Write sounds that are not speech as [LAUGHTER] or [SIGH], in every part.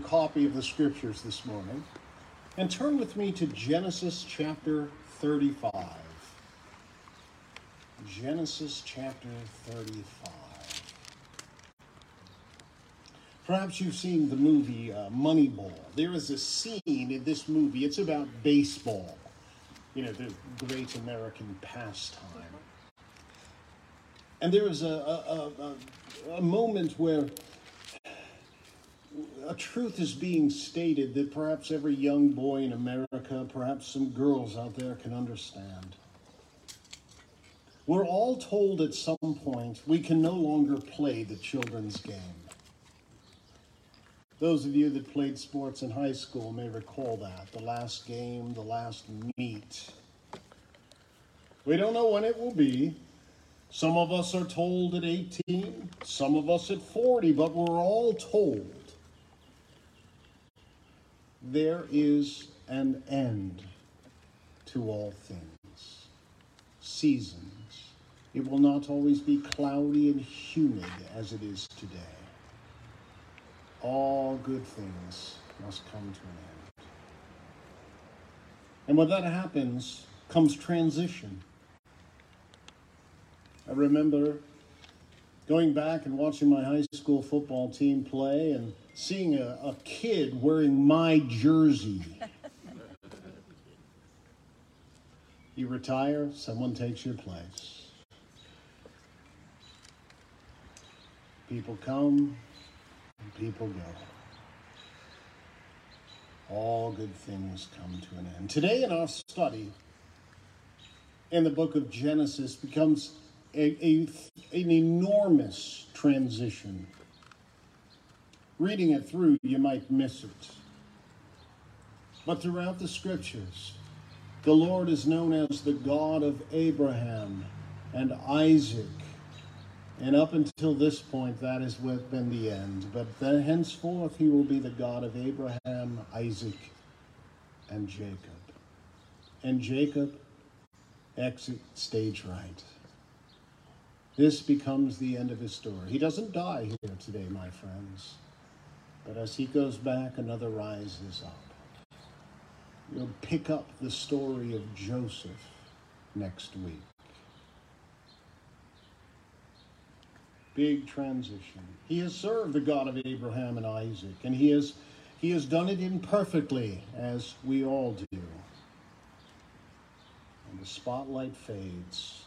your copy of the scriptures this morning and turn with me to Genesis chapter 35. Genesis chapter 35. Perhaps you've seen the movie uh, Moneyball. There is a scene in this movie, it's about baseball, you know, the great American pastime. And there is a, a, a, a moment where a truth is being stated that perhaps every young boy in America, perhaps some girls out there can understand. We're all told at some point we can no longer play the children's game. Those of you that played sports in high school may recall that the last game, the last meet. We don't know when it will be. Some of us are told at 18, some of us at 40, but we're all told there is an end to all things. Seasons. It will not always be cloudy and humid as it is today all good things must come to an end. And when that happens, comes transition. I remember going back and watching my high school football team play and seeing a, a kid wearing my jersey. [LAUGHS] you retire, someone takes your place. People come, people go. All good things come to an end. Today, in our study in the book of Genesis, becomes a, a, an enormous transition. Reading it through, you might miss it. But throughout the scriptures, the Lord is known as the God of Abraham and Isaac and up until this point, that has been the end. But then henceforth, he will be the God of Abraham, Isaac, and Jacob. And Jacob exit stage right. This becomes the end of his story. He doesn't die here today, my friends. But as he goes back, another rises up. You'll pick up the story of Joseph next week. big transition. He has served the God of Abraham and Isaac, and he has, he has done it imperfectly, as we all do. And the spotlight fades.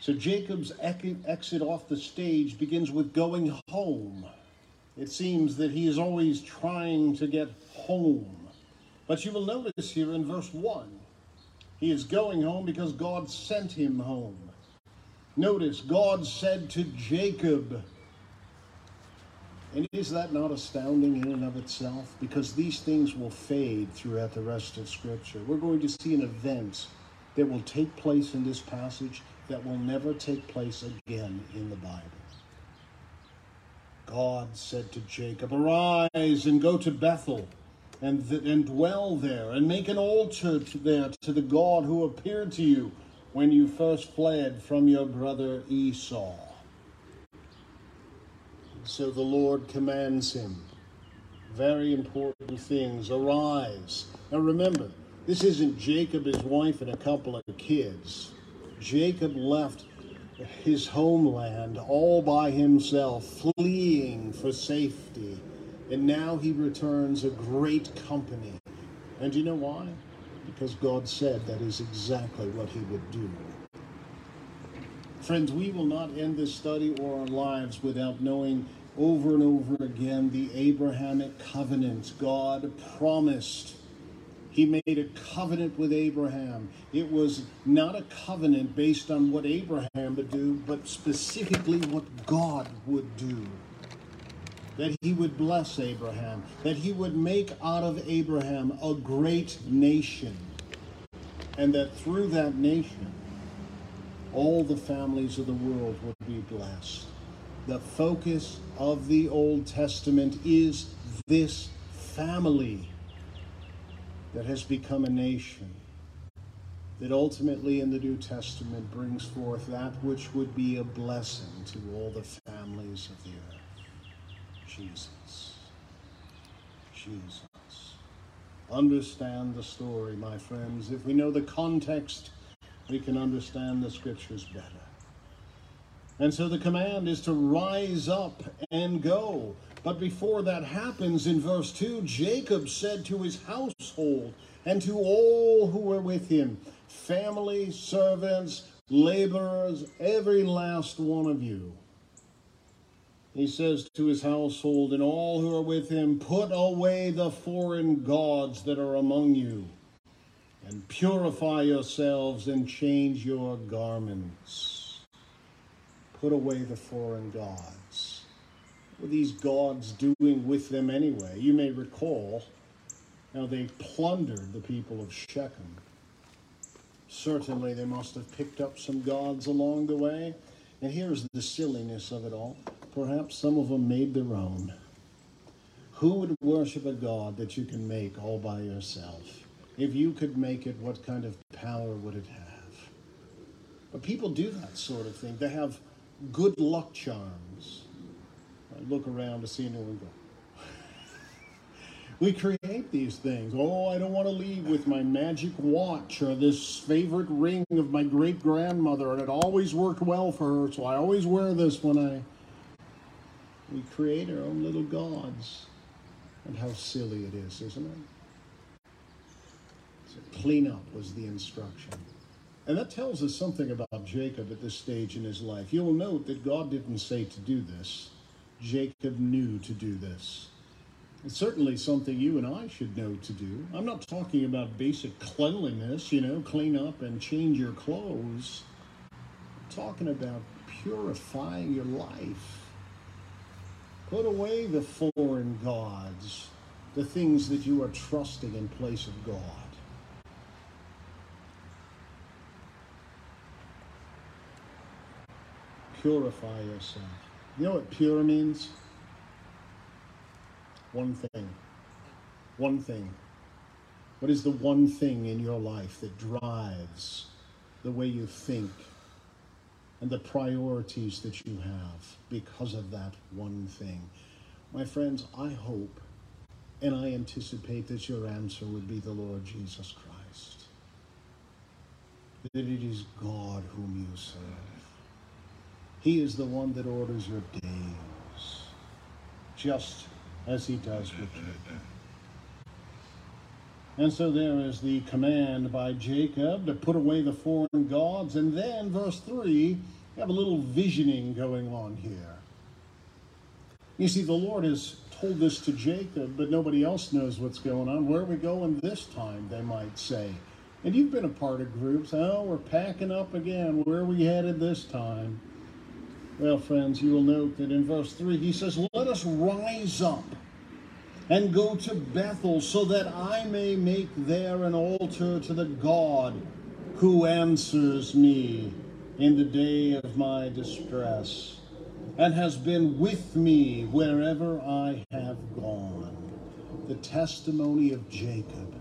So Jacob's exit off the stage begins with going home. It seems that he is always trying to get home. But you will notice here in verse 1, he is going home because God sent him home. Notice, God said to Jacob, and is that not astounding in and of itself? Because these things will fade throughout the rest of Scripture. We're going to see an event that will take place in this passage that will never take place again in the Bible. God said to Jacob, Arise and go to Bethel and, th- and dwell there and make an altar to there to the God who appeared to you when you first fled from your brother Esau. So the Lord commands him very important things. Arise. Now remember, this isn't Jacob, his wife, and a couple of kids. Jacob left his homeland all by himself, fleeing for safety. And now he returns a great company. And you know why? because God said that is exactly what he would do. Friends, we will not end this study or our lives without knowing over and over again the Abrahamic covenant. God promised. He made a covenant with Abraham. It was not a covenant based on what Abraham would do, but specifically what God would do that he would bless Abraham, that he would make out of Abraham a great nation, and that through that nation, all the families of the world would be blessed. The focus of the Old Testament is this family that has become a nation that ultimately in the New Testament brings forth that which would be a blessing to all the families of the earth. Jesus. Jesus. Understand the story, my friends. If we know the context, we can understand the scriptures better. And so the command is to rise up and go. But before that happens, in verse 2, Jacob said to his household and to all who were with him, family, servants, laborers, every last one of you, he says to his household and all who are with him, Put away the foreign gods that are among you, and purify yourselves and change your garments. Put away the foreign gods. Were these gods doing with them anyway? You may recall how they plundered the people of Shechem. Certainly, they must have picked up some gods along the way. And here's the silliness of it all Perhaps some of them made their own. Who would worship a God that you can make all by yourself? If you could make it, what kind of power would it have? But people do that sort of thing. They have good luck charms. Look around to see anyone go, [LAUGHS] we create these things. Oh, I don't want to leave with my magic watch or this favorite ring of my great grandmother, and it always worked well for her, so I always wear this when I. We create our own little gods. And how silly it is, isn't it? So clean up was the instruction. And that tells us something about Jacob at this stage in his life. You'll note that God didn't say to do this. Jacob knew to do this. It's certainly something you and I should know to do. I'm not talking about basic cleanliness, you know, clean up and change your clothes. I'm talking about purifying your life Put away the foreign gods, the things that you are trusting in place of God. Purify yourself. You know what pure means? One thing. One thing. What is the one thing in your life that drives the way you think, and the priorities that you have because of that one thing. My friends, I hope and I anticipate that your answer would be the Lord Jesus Christ. That it is God whom you serve. He is the one that orders your days, just as he does with you. And so there is the command by Jacob to put away the foreign gods. And then, verse 3, we have a little visioning going on here. You see, the Lord has told this to Jacob, but nobody else knows what's going on. Where are we going this time, they might say. And you've been a part of groups. Oh, we're packing up again. Where are we headed this time? Well, friends, you will note that in verse 3, he says, Let us rise up and go to Bethel so that I may make there an altar to the God who answers me in the day of my distress and has been with me wherever I have gone. The testimony of Jacob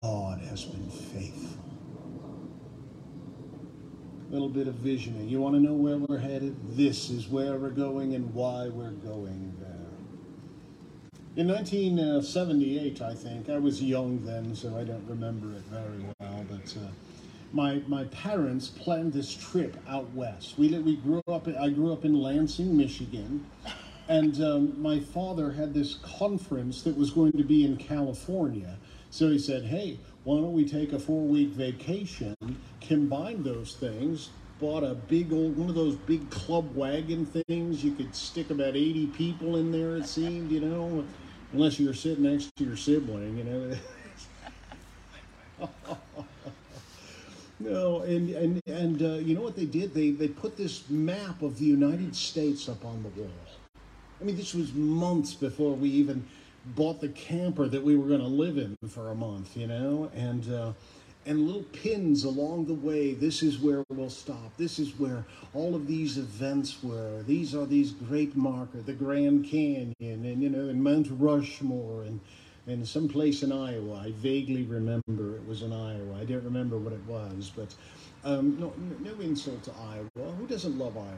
God has been faithful. Little bit of visioning. You want to know where we're headed? This is where we're going and why we're going there. In 1978, I think, I was young then, so I don't remember it very well, but uh, my, my parents planned this trip out west. We, we grew up, I grew up in Lansing, Michigan, and um, my father had this conference that was going to be in California. So he said, hey, why don't we take a four week vacation, combine those things, bought a big old one of those big club wagon things. You could stick about 80 people in there, it seemed, you know unless you're sitting next to your sibling, you know. [LAUGHS] no, and and and uh, you know what they did? They they put this map of the United States up on the wall. I mean, this was months before we even bought the camper that we were going to live in for a month, you know, and. Uh, and little pins along the way. This is where we'll stop. This is where all of these events were. These are these great markers, the Grand Canyon, and you know, and Mount Rushmore, and and some place in Iowa. I vaguely remember it was in Iowa. I don't remember what it was, but um, no, no insult to Iowa. Who doesn't love Iowa?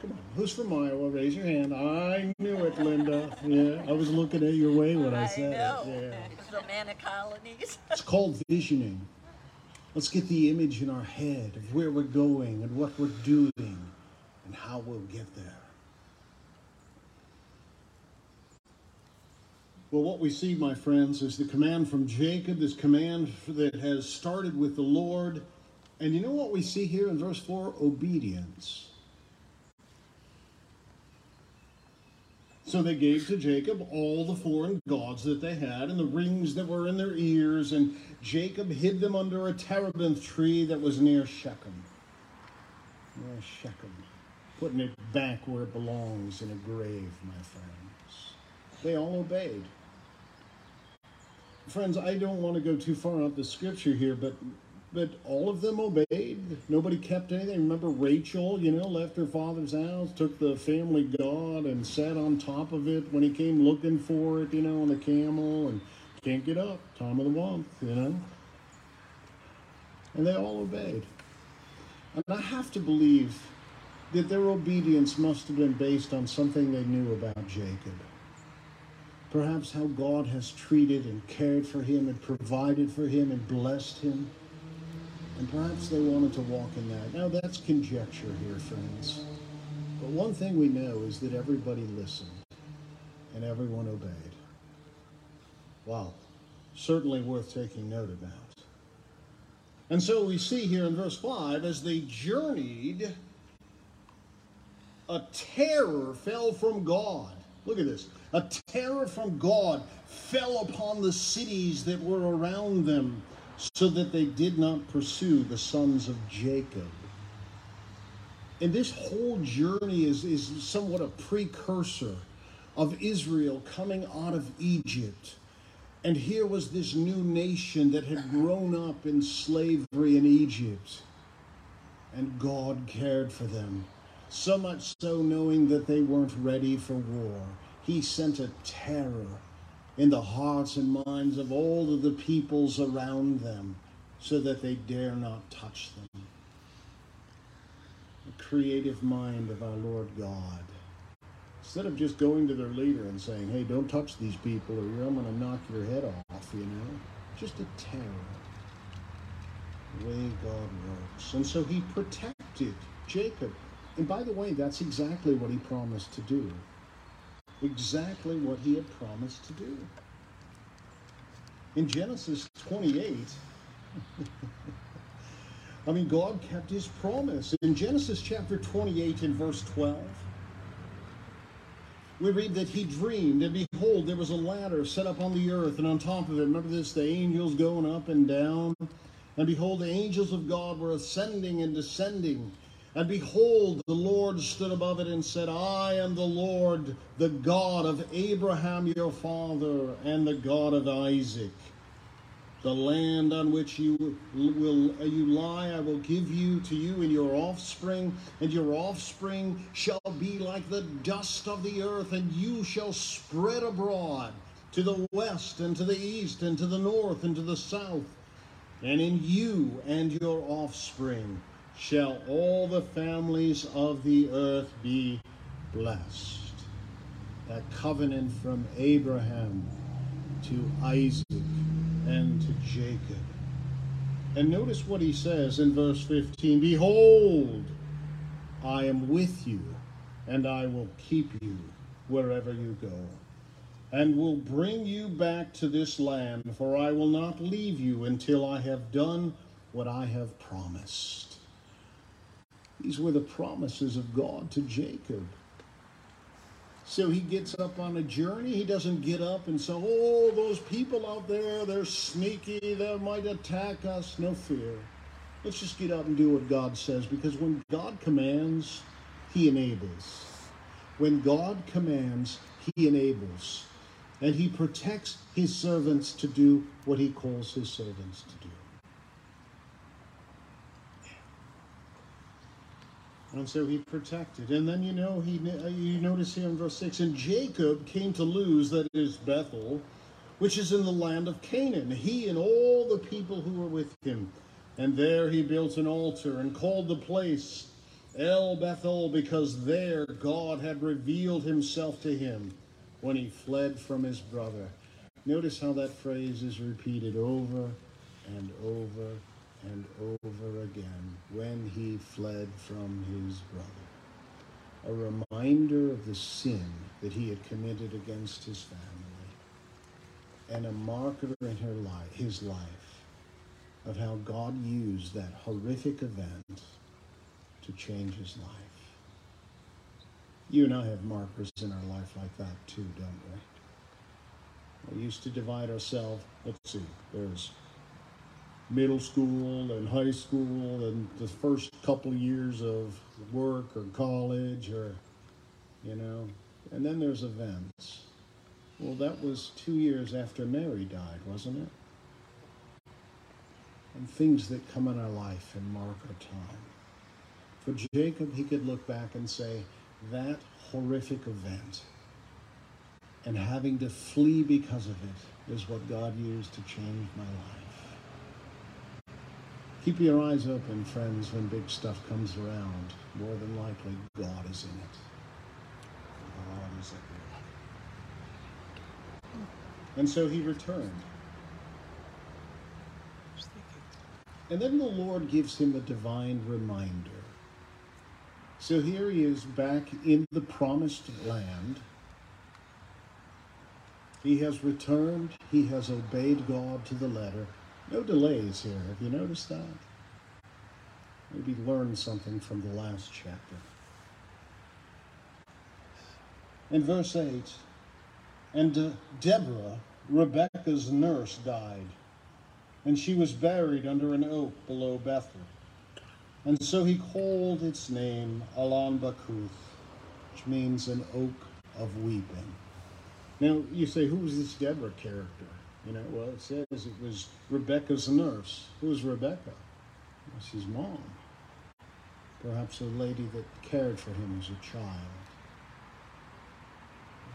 Come on. Who's from Iowa? Raise your hand. I knew it, Linda. Yeah, I was looking at your way when I, I said know. it. Yeah. It's Amana Colonies. [LAUGHS] It's called visioning. Let's get the image in our head of where we're going and what we're doing and how we'll get there. Well, what we see, my friends, is the command from Jacob, this command that has started with the Lord. And you know what we see here in verse 4? Obedience. So they gave to Jacob all the foreign gods that they had and the rings that were in their ears, and Jacob hid them under a terebinth tree that was near Shechem. Near Shechem. Putting it back where it belongs in a grave, my friends. They all obeyed. Friends, I don't want to go too far out the scripture here, but but all of them obeyed. Nobody kept anything. Remember Rachel, you know, left her father's house, took the family god and sat on top of it when he came looking for it, you know, on the camel and can't get up, time of the month, you know. And they all obeyed. And I have to believe that their obedience must have been based on something they knew about Jacob. Perhaps how God has treated and cared for him and provided for him and blessed him. And perhaps they wanted to walk in that. Now, that's conjecture here, friends. But one thing we know is that everybody listened and everyone obeyed. Wow. Certainly worth taking note about. And so we see here in verse 5 as they journeyed, a terror fell from God. Look at this. A terror from God fell upon the cities that were around them so that they did not pursue the sons of Jacob. And this whole journey is, is somewhat a precursor of Israel coming out of Egypt. And here was this new nation that had grown up in slavery in Egypt. And God cared for them. So much so, knowing that they weren't ready for war, He sent a terror in the hearts and minds of all of the peoples around them so that they dare not touch them. The creative mind of our Lord God. Instead of just going to their leader and saying, hey, don't touch these people or I'm going to knock your head off, you know, just a terror. The way God works. And so he protected Jacob. And by the way, that's exactly what he promised to do exactly what he had promised to do. In Genesis 28, [LAUGHS] I mean, God kept his promise. In Genesis chapter 28 and verse 12, we read that he dreamed, and behold, there was a ladder set up on the earth, and on top of it, remember this, the angels going up and down. And behold, the angels of God were ascending and descending. And behold, the Lord stood above it and said, I am the Lord, the God of Abraham your father, and the God of Isaac. The land on which you will you lie, I will give you to you and your offspring, and your offspring shall be like the dust of the earth, and you shall spread abroad to the west and to the east and to the north and to the south. And in you and your offspring shall all the families of the earth be blessed. That covenant from Abraham to Isaac and to Jacob. And notice what he says in verse 15 Behold, I am with you, and I will keep you wherever you go, and will bring you back to this land, for I will not leave you until I have done what I have promised. These were the promises of God to Jacob. So he gets up on a journey. He doesn't get up and say, Oh, those people out there, they're sneaky. They might attack us. No fear. Let's just get up and do what God says because when God commands, he enables. When God commands, he enables. And he protects his servants to do what he calls his servants to do. And so he protected. And then you know, he you notice here in verse 6 And Jacob came to Luz, that is Bethel, which is in the land of Canaan, he and all the people who were with him. And there he built an altar and called the place El Bethel, because there God had revealed himself to him when he fled from his brother. Notice how that phrase is repeated over and over and over again when he fled from his brother. A reminder of the sin that he had committed against his family and a marker in her life, his life of how God used that horrific event to change his life. You and I have markers in our life like that too, don't we? We used to divide ourselves, let's see, there's middle school and high school and the first couple years of work or college or, you know, and then there's events. Well, that was two years after Mary died, wasn't it? And things that come in our life and mark our time. For Jacob, he could look back and say, that horrific event and having to flee because of it is what God used to change my life. Keep your eyes open, friends, when big stuff comes around. More than likely, God is in it. God is. And so he returned. And then the Lord gives him a divine reminder. So here he is back in the promised land. He has returned. He has obeyed God to the letter. No delays here. Have you noticed that? Maybe learn something from the last chapter. In verse 8, and uh, Deborah, Rebekah's nurse, died, and she was buried under an oak below Bethel. And so he called its name Allon Bachuth, which means an oak of weeping. Now, you say, who was this Deborah character? You know, well, it says it was Rebecca's nurse. Who was Rebecca? It was his mom. Perhaps a lady that cared for him as a child.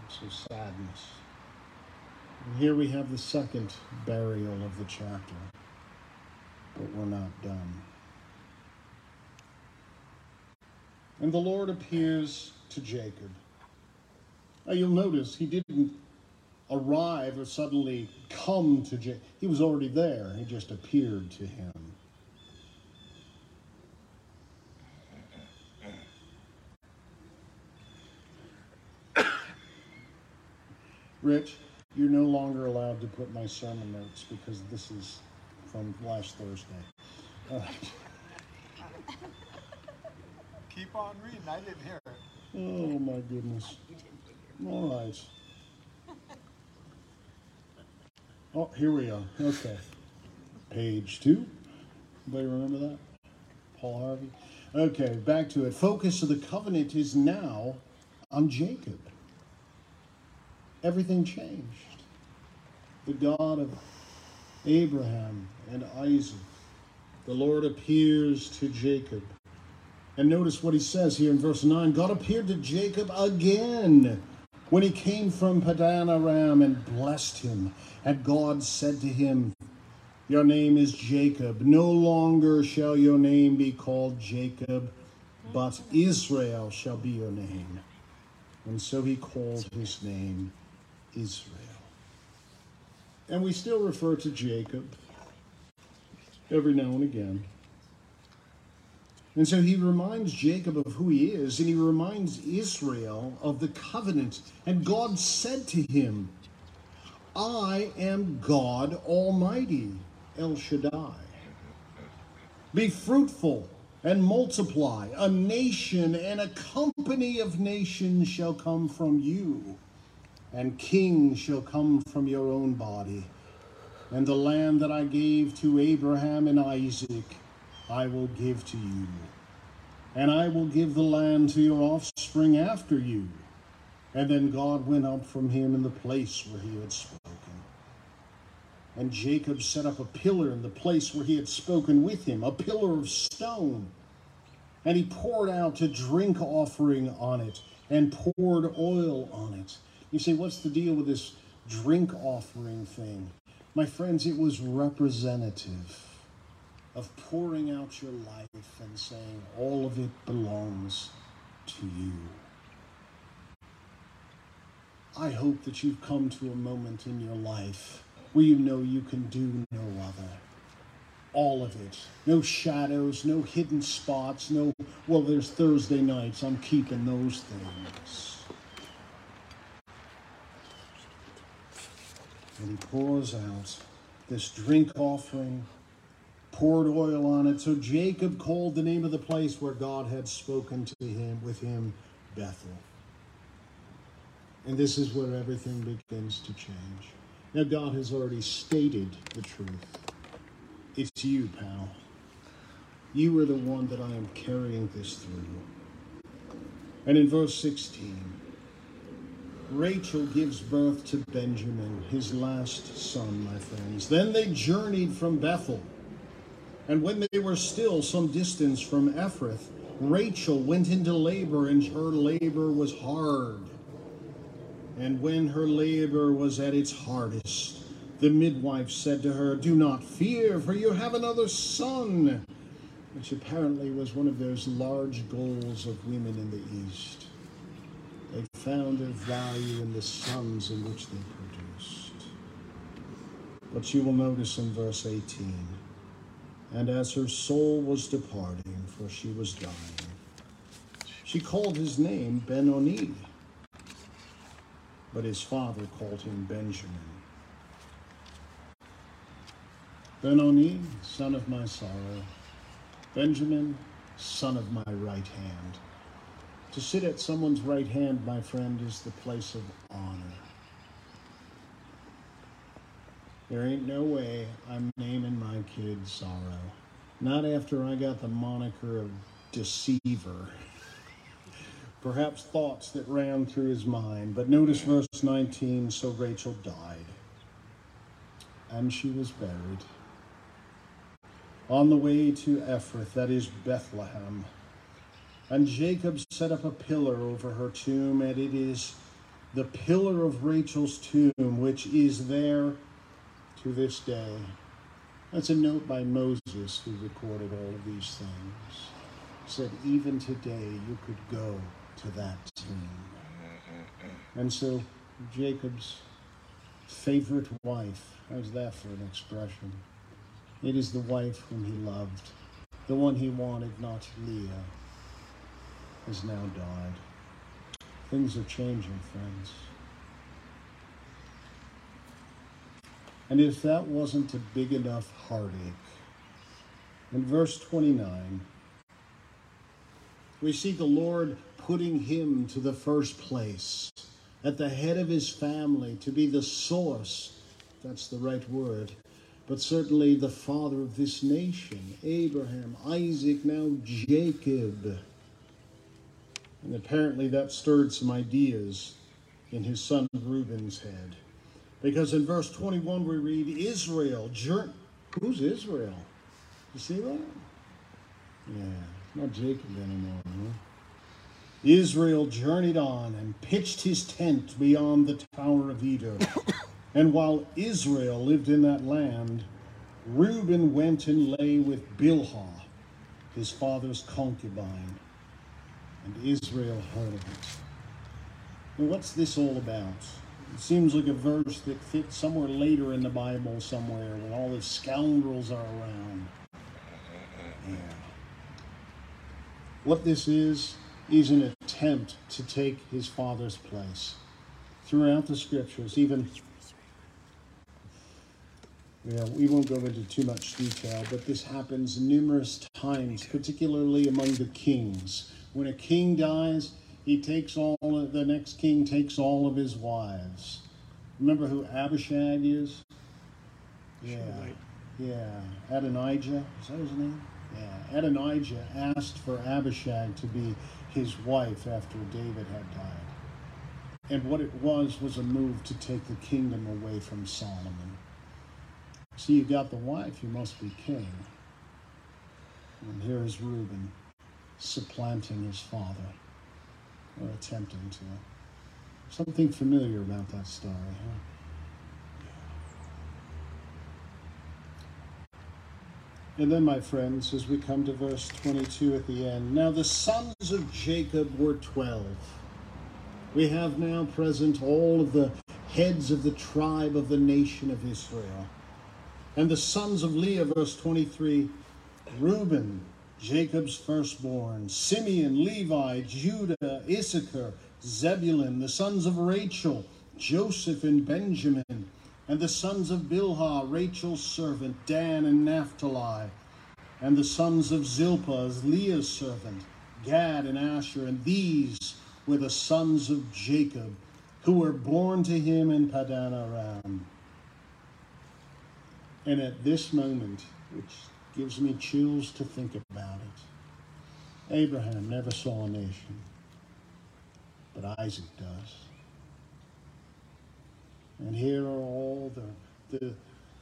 So sadness. And here we have the second burial of the chapter. But we're not done. And the Lord appears to Jacob. Now you'll notice he didn't arrive or suddenly come to Jacob. He was already there. He just appeared to him. Rich, you're no longer allowed to put my sermon notes because this is from last Thursday. All right. Keep on reading. I didn't hear it. Oh my goodness. All right. Oh, here we are. Okay. Page two. Anybody remember that? Paul Harvey? Okay, back to it. Focus of the covenant is now on Jacob. Everything changed. The God of Abraham and Isaac. The Lord appears to Jacob and notice what he says here in verse 9 God appeared to Jacob again when he came from Padan Aram and blessed him. And God said to him, Your name is Jacob. No longer shall your name be called Jacob, but Israel shall be your name. And so he called his name Israel. And we still refer to Jacob every now and again. And so he reminds Jacob of who he is, and he reminds Israel of the covenant. And God said to him, I am God Almighty, El Shaddai. Be fruitful and multiply. A nation and a company of nations shall come from you, and kings shall come from your own body. And the land that I gave to Abraham and Isaac I will give to you. And I will give the land to your offspring after you. And then God went up from him in the place where he had spoken. And Jacob set up a pillar in the place where he had spoken with him, a pillar of stone. And he poured out a drink offering on it and poured oil on it. You say, what's the deal with this drink offering thing? My friends, it was representative of pouring out your life and saying, All of it belongs to you. I hope that you've come to a moment in your life where you know you can do no other. All of it. No shadows, no hidden spots, no, well, there's Thursday nights. I'm keeping those things. And he pours out this drink offering, poured oil on it. So Jacob called the name of the place where God had spoken to him with him Bethel. And this is where everything begins to change. Now, God has already stated the truth. It's you, pal. You are the one that I am carrying this through. And in verse 16, Rachel gives birth to Benjamin, his last son, my friends. Then they journeyed from Bethel. And when they were still some distance from Ephrath, Rachel went into labor, and her labor was hard. And when her labor was at its hardest, the midwife said to her, Do not fear, for you have another son. Which apparently was one of those large goals of women in the East. They found their value in the sons in which they produced. But you will notice in verse 18, and as her soul was departing, for she was dying, she called his name Benoni but his father called him Benjamin. Benoni, son of my sorrow, Benjamin, son of my right hand. To sit at someone's right hand, my friend, is the place of honor. There ain't no way I'm naming my kid Sorrow. Not after I got the moniker of deceiver perhaps thoughts that ran through his mind. But notice verse 19 so Rachel died, and she was buried. On the way to Ephrath, that is Bethlehem. And Jacob set up a pillar over her tomb, and it is the pillar of Rachel's tomb, which is there to this day. That's a note by Moses, who recorded all of these things. said, even today you could go to that team. Mm-hmm. And so Jacob's favorite wife, how's that for an expression? It is the wife whom he loved, the one he wanted, not Leah, has now died. Things are changing, friends. And if that wasn't a big enough heartache, in verse 29, we see the Lord putting him to the first place, at the head of his family, to be the source, that's the right word, but certainly the father of this nation, Abraham, Isaac, now Jacob. And apparently that stirred some ideas in his son Reuben's head. Because in verse 21 we read, Israel, who's Israel? You see that? Yeah, not Jacob anymore, huh? Israel journeyed on and pitched his tent beyond the Tower of Edom. [COUGHS] and while Israel lived in that land, Reuben went and lay with Bilhah, his father's concubine, and Israel heard of it. Now, what's this all about? It seems like a verse that fits somewhere later in the Bible, somewhere, when all the scoundrels are around. Yeah. What this is, is an attempt to take his father's place. Throughout the scriptures, even, yeah, we won't go into too much detail, but this happens numerous times, particularly among the kings. When a king dies, he takes all of, the next king takes all of his wives. Remember who Abishag is? Yeah. Yeah. Adonijah, is that his name? Yeah. Adonijah asked for Abishag to be his wife after David had died. And what it was was a move to take the kingdom away from Solomon. See, you got the wife, you must be king. And here is Reuben supplanting his father, or attempting to. Something familiar about that story, huh? And then, my friends, as we come to verse 22 at the end, now the sons of Jacob were 12. We have now present all of the heads of the tribe of the nation of Israel. And the sons of Leah, verse 23 Reuben, Jacob's firstborn, Simeon, Levi, Judah, Issachar, Zebulun, the sons of Rachel, Joseph and Benjamin, and the sons of Bilhah, Rachel's servant, Dan and Naphtali, and the sons of Zilpah, Leah's servant, Gad and Asher, and these were the sons of Jacob, who were born to him in Padan Aram. And at this moment, which gives me chills to think about it, Abraham never saw a nation, but Isaac does. And here are all the, the,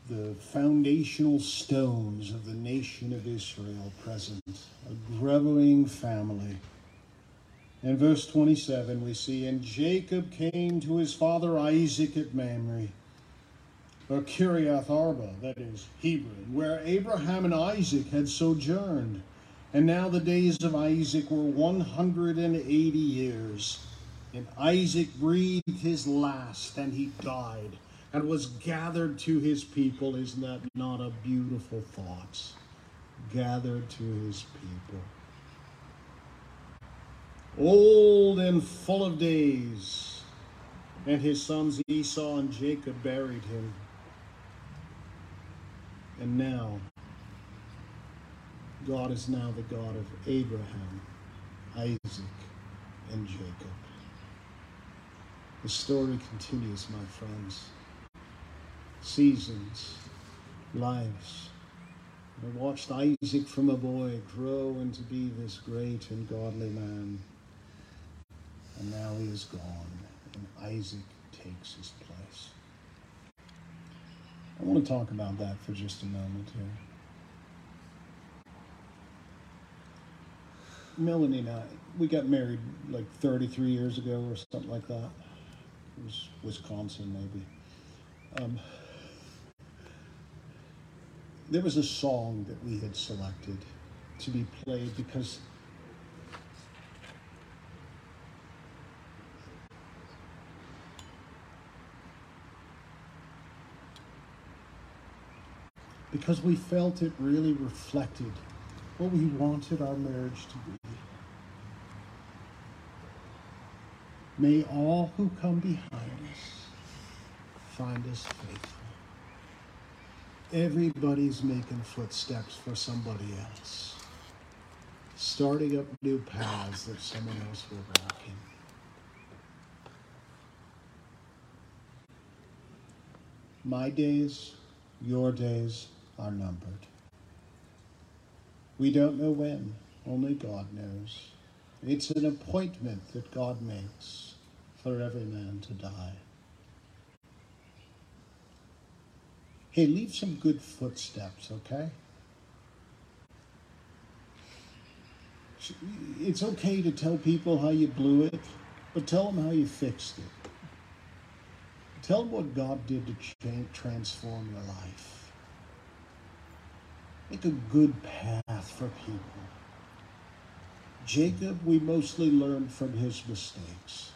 the foundational stones of the nation of Israel present, a growing family. In verse 27, we see, And Jacob came to his father Isaac at Mamre, or Kiriath Arba, that is, Hebron, where Abraham and Isaac had sojourned. And now the days of Isaac were 180 years. And Isaac breathed his last, and he died, and was gathered to his people. Isn't that not a beautiful thought? Gathered to his people. Old and full of days, and his sons Esau and Jacob buried him. And now, God is now the God of Abraham, Isaac, and Jacob. The story continues, my friends. Seasons, lives. I watched Isaac from a boy grow into be this great and godly man. And now he is gone, and Isaac takes his place. I want to talk about that for just a moment here. Melanie and I, we got married like 33 years ago or something like that. It was Wisconsin, maybe. Um, there was a song that we had selected to be played because because we felt it really reflected what we wanted our marriage to be. May all who come behind us find us faithful. Everybody's making footsteps for somebody else, starting up new paths that someone else will walk in. My days, your days are numbered. We don't know when, only God knows. It's an appointment that God makes for every man to die. Hey, leave some good footsteps, okay? It's okay to tell people how you blew it, but tell them how you fixed it. Tell them what God did to change, transform your life. Make a good path for people. Jacob, we mostly learn from his mistakes,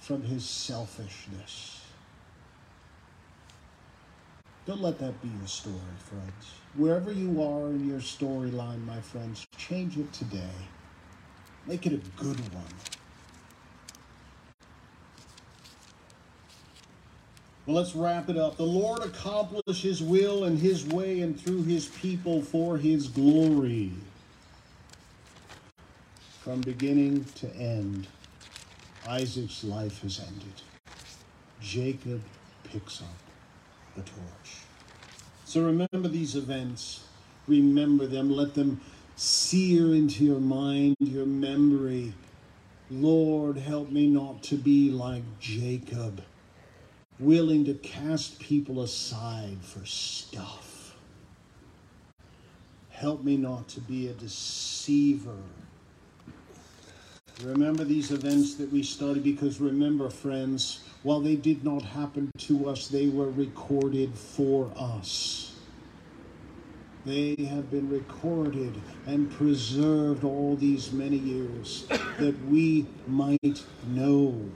from his selfishness. Don't let that be your story, friends. Wherever you are in your storyline, my friends, change it today. Make it a good one. Well, let's wrap it up. The Lord accomplish his will and his way and through his people for his glory. From beginning to end, Isaac's life has ended. Jacob picks up the torch. So remember these events. Remember them. Let them sear into your mind, your memory. Lord, help me not to be like Jacob, willing to cast people aside for stuff. Help me not to be a deceiver. Remember these events that we studied because remember, friends, while they did not happen to us, they were recorded for us. They have been recorded and preserved all these many years that we might know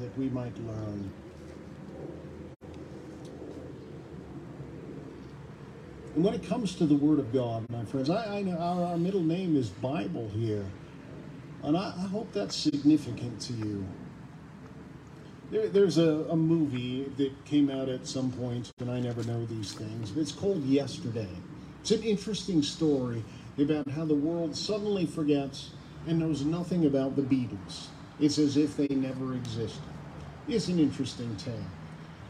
that we might learn. And when it comes to the Word of God, my friends, I, I know our, our, middle name is Bible here. And I, I hope that's significant to you. There, there's a, a movie that came out at some point, and I never know these things. It's called Yesterday. It's an interesting story about how the world suddenly forgets and knows nothing about the Beatles. It's as if they never existed. It's an interesting tale.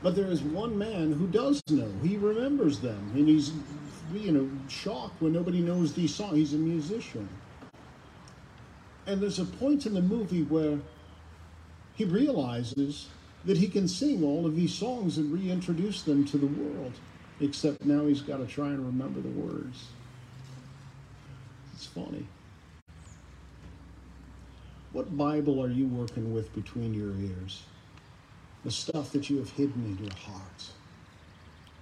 But there is one man who does know. He remembers them, and he's, you know, shocked when nobody knows these songs. He's a musician. And there's a point in the movie where he realizes that he can sing all of these songs and reintroduce them to the world, except now he's got to try and remember the words. It's funny. What Bible are you working with between your ears? the stuff that you have hidden in your heart,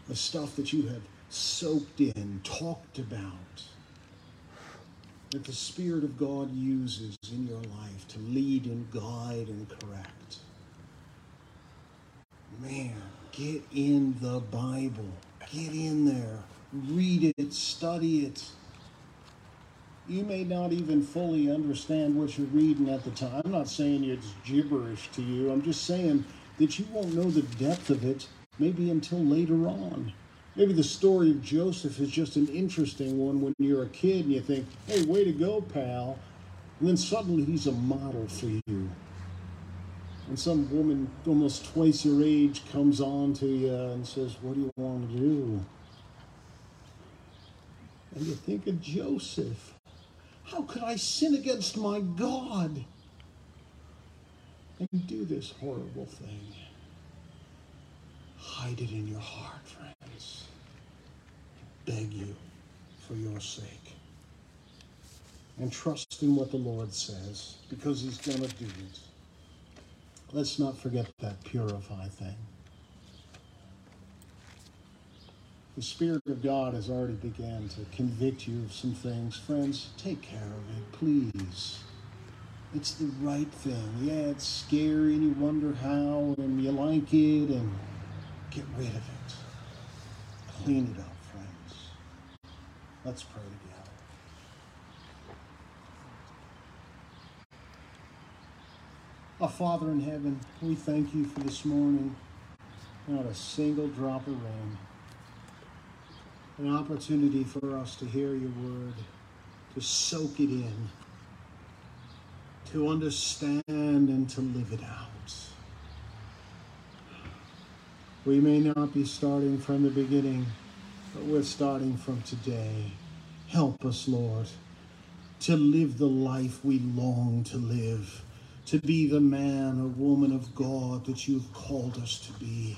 the stuff that you have soaked in, talked about, that the Spirit of God uses in your life to lead and guide and correct. Man, get in the Bible. Get in there. Read it. Study it. You may not even fully understand what you're reading at the time. I'm not saying it's gibberish to you. I'm just saying that you won't know the depth of it maybe until later on. Maybe the story of Joseph is just an interesting one when you're a kid and you think, hey, way to go, pal. And then suddenly he's a model for you. And some woman almost twice your age comes on to you and says, What do you want to do? And you think of Joseph. How could I sin against my God? and do this horrible thing. Hide it in your heart, friends. Beg you for your sake. And trust in what the Lord says because He's going to do it. Let's not forget that purify thing. The Spirit of God has already began to convict you of some things. Friends, take care of it, please. It's the right thing. Yeah, it's scary and you wonder how and you like it and get rid of it. Clean it up, friends. Let's pray together. Our Father in heaven, we thank you for this morning. Not a single drop of rain. An opportunity for us to hear your word, to soak it in to understand and to live it out. We may not be starting from the beginning, but we're starting from today. Help us, Lord, to live the life we long to live, to be the man or woman of God that you've called us to be.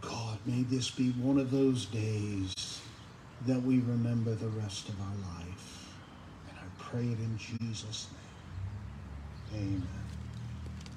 God, may this be one of those days that we remember the rest of our life. And I pray it in Jesus' name. Amen.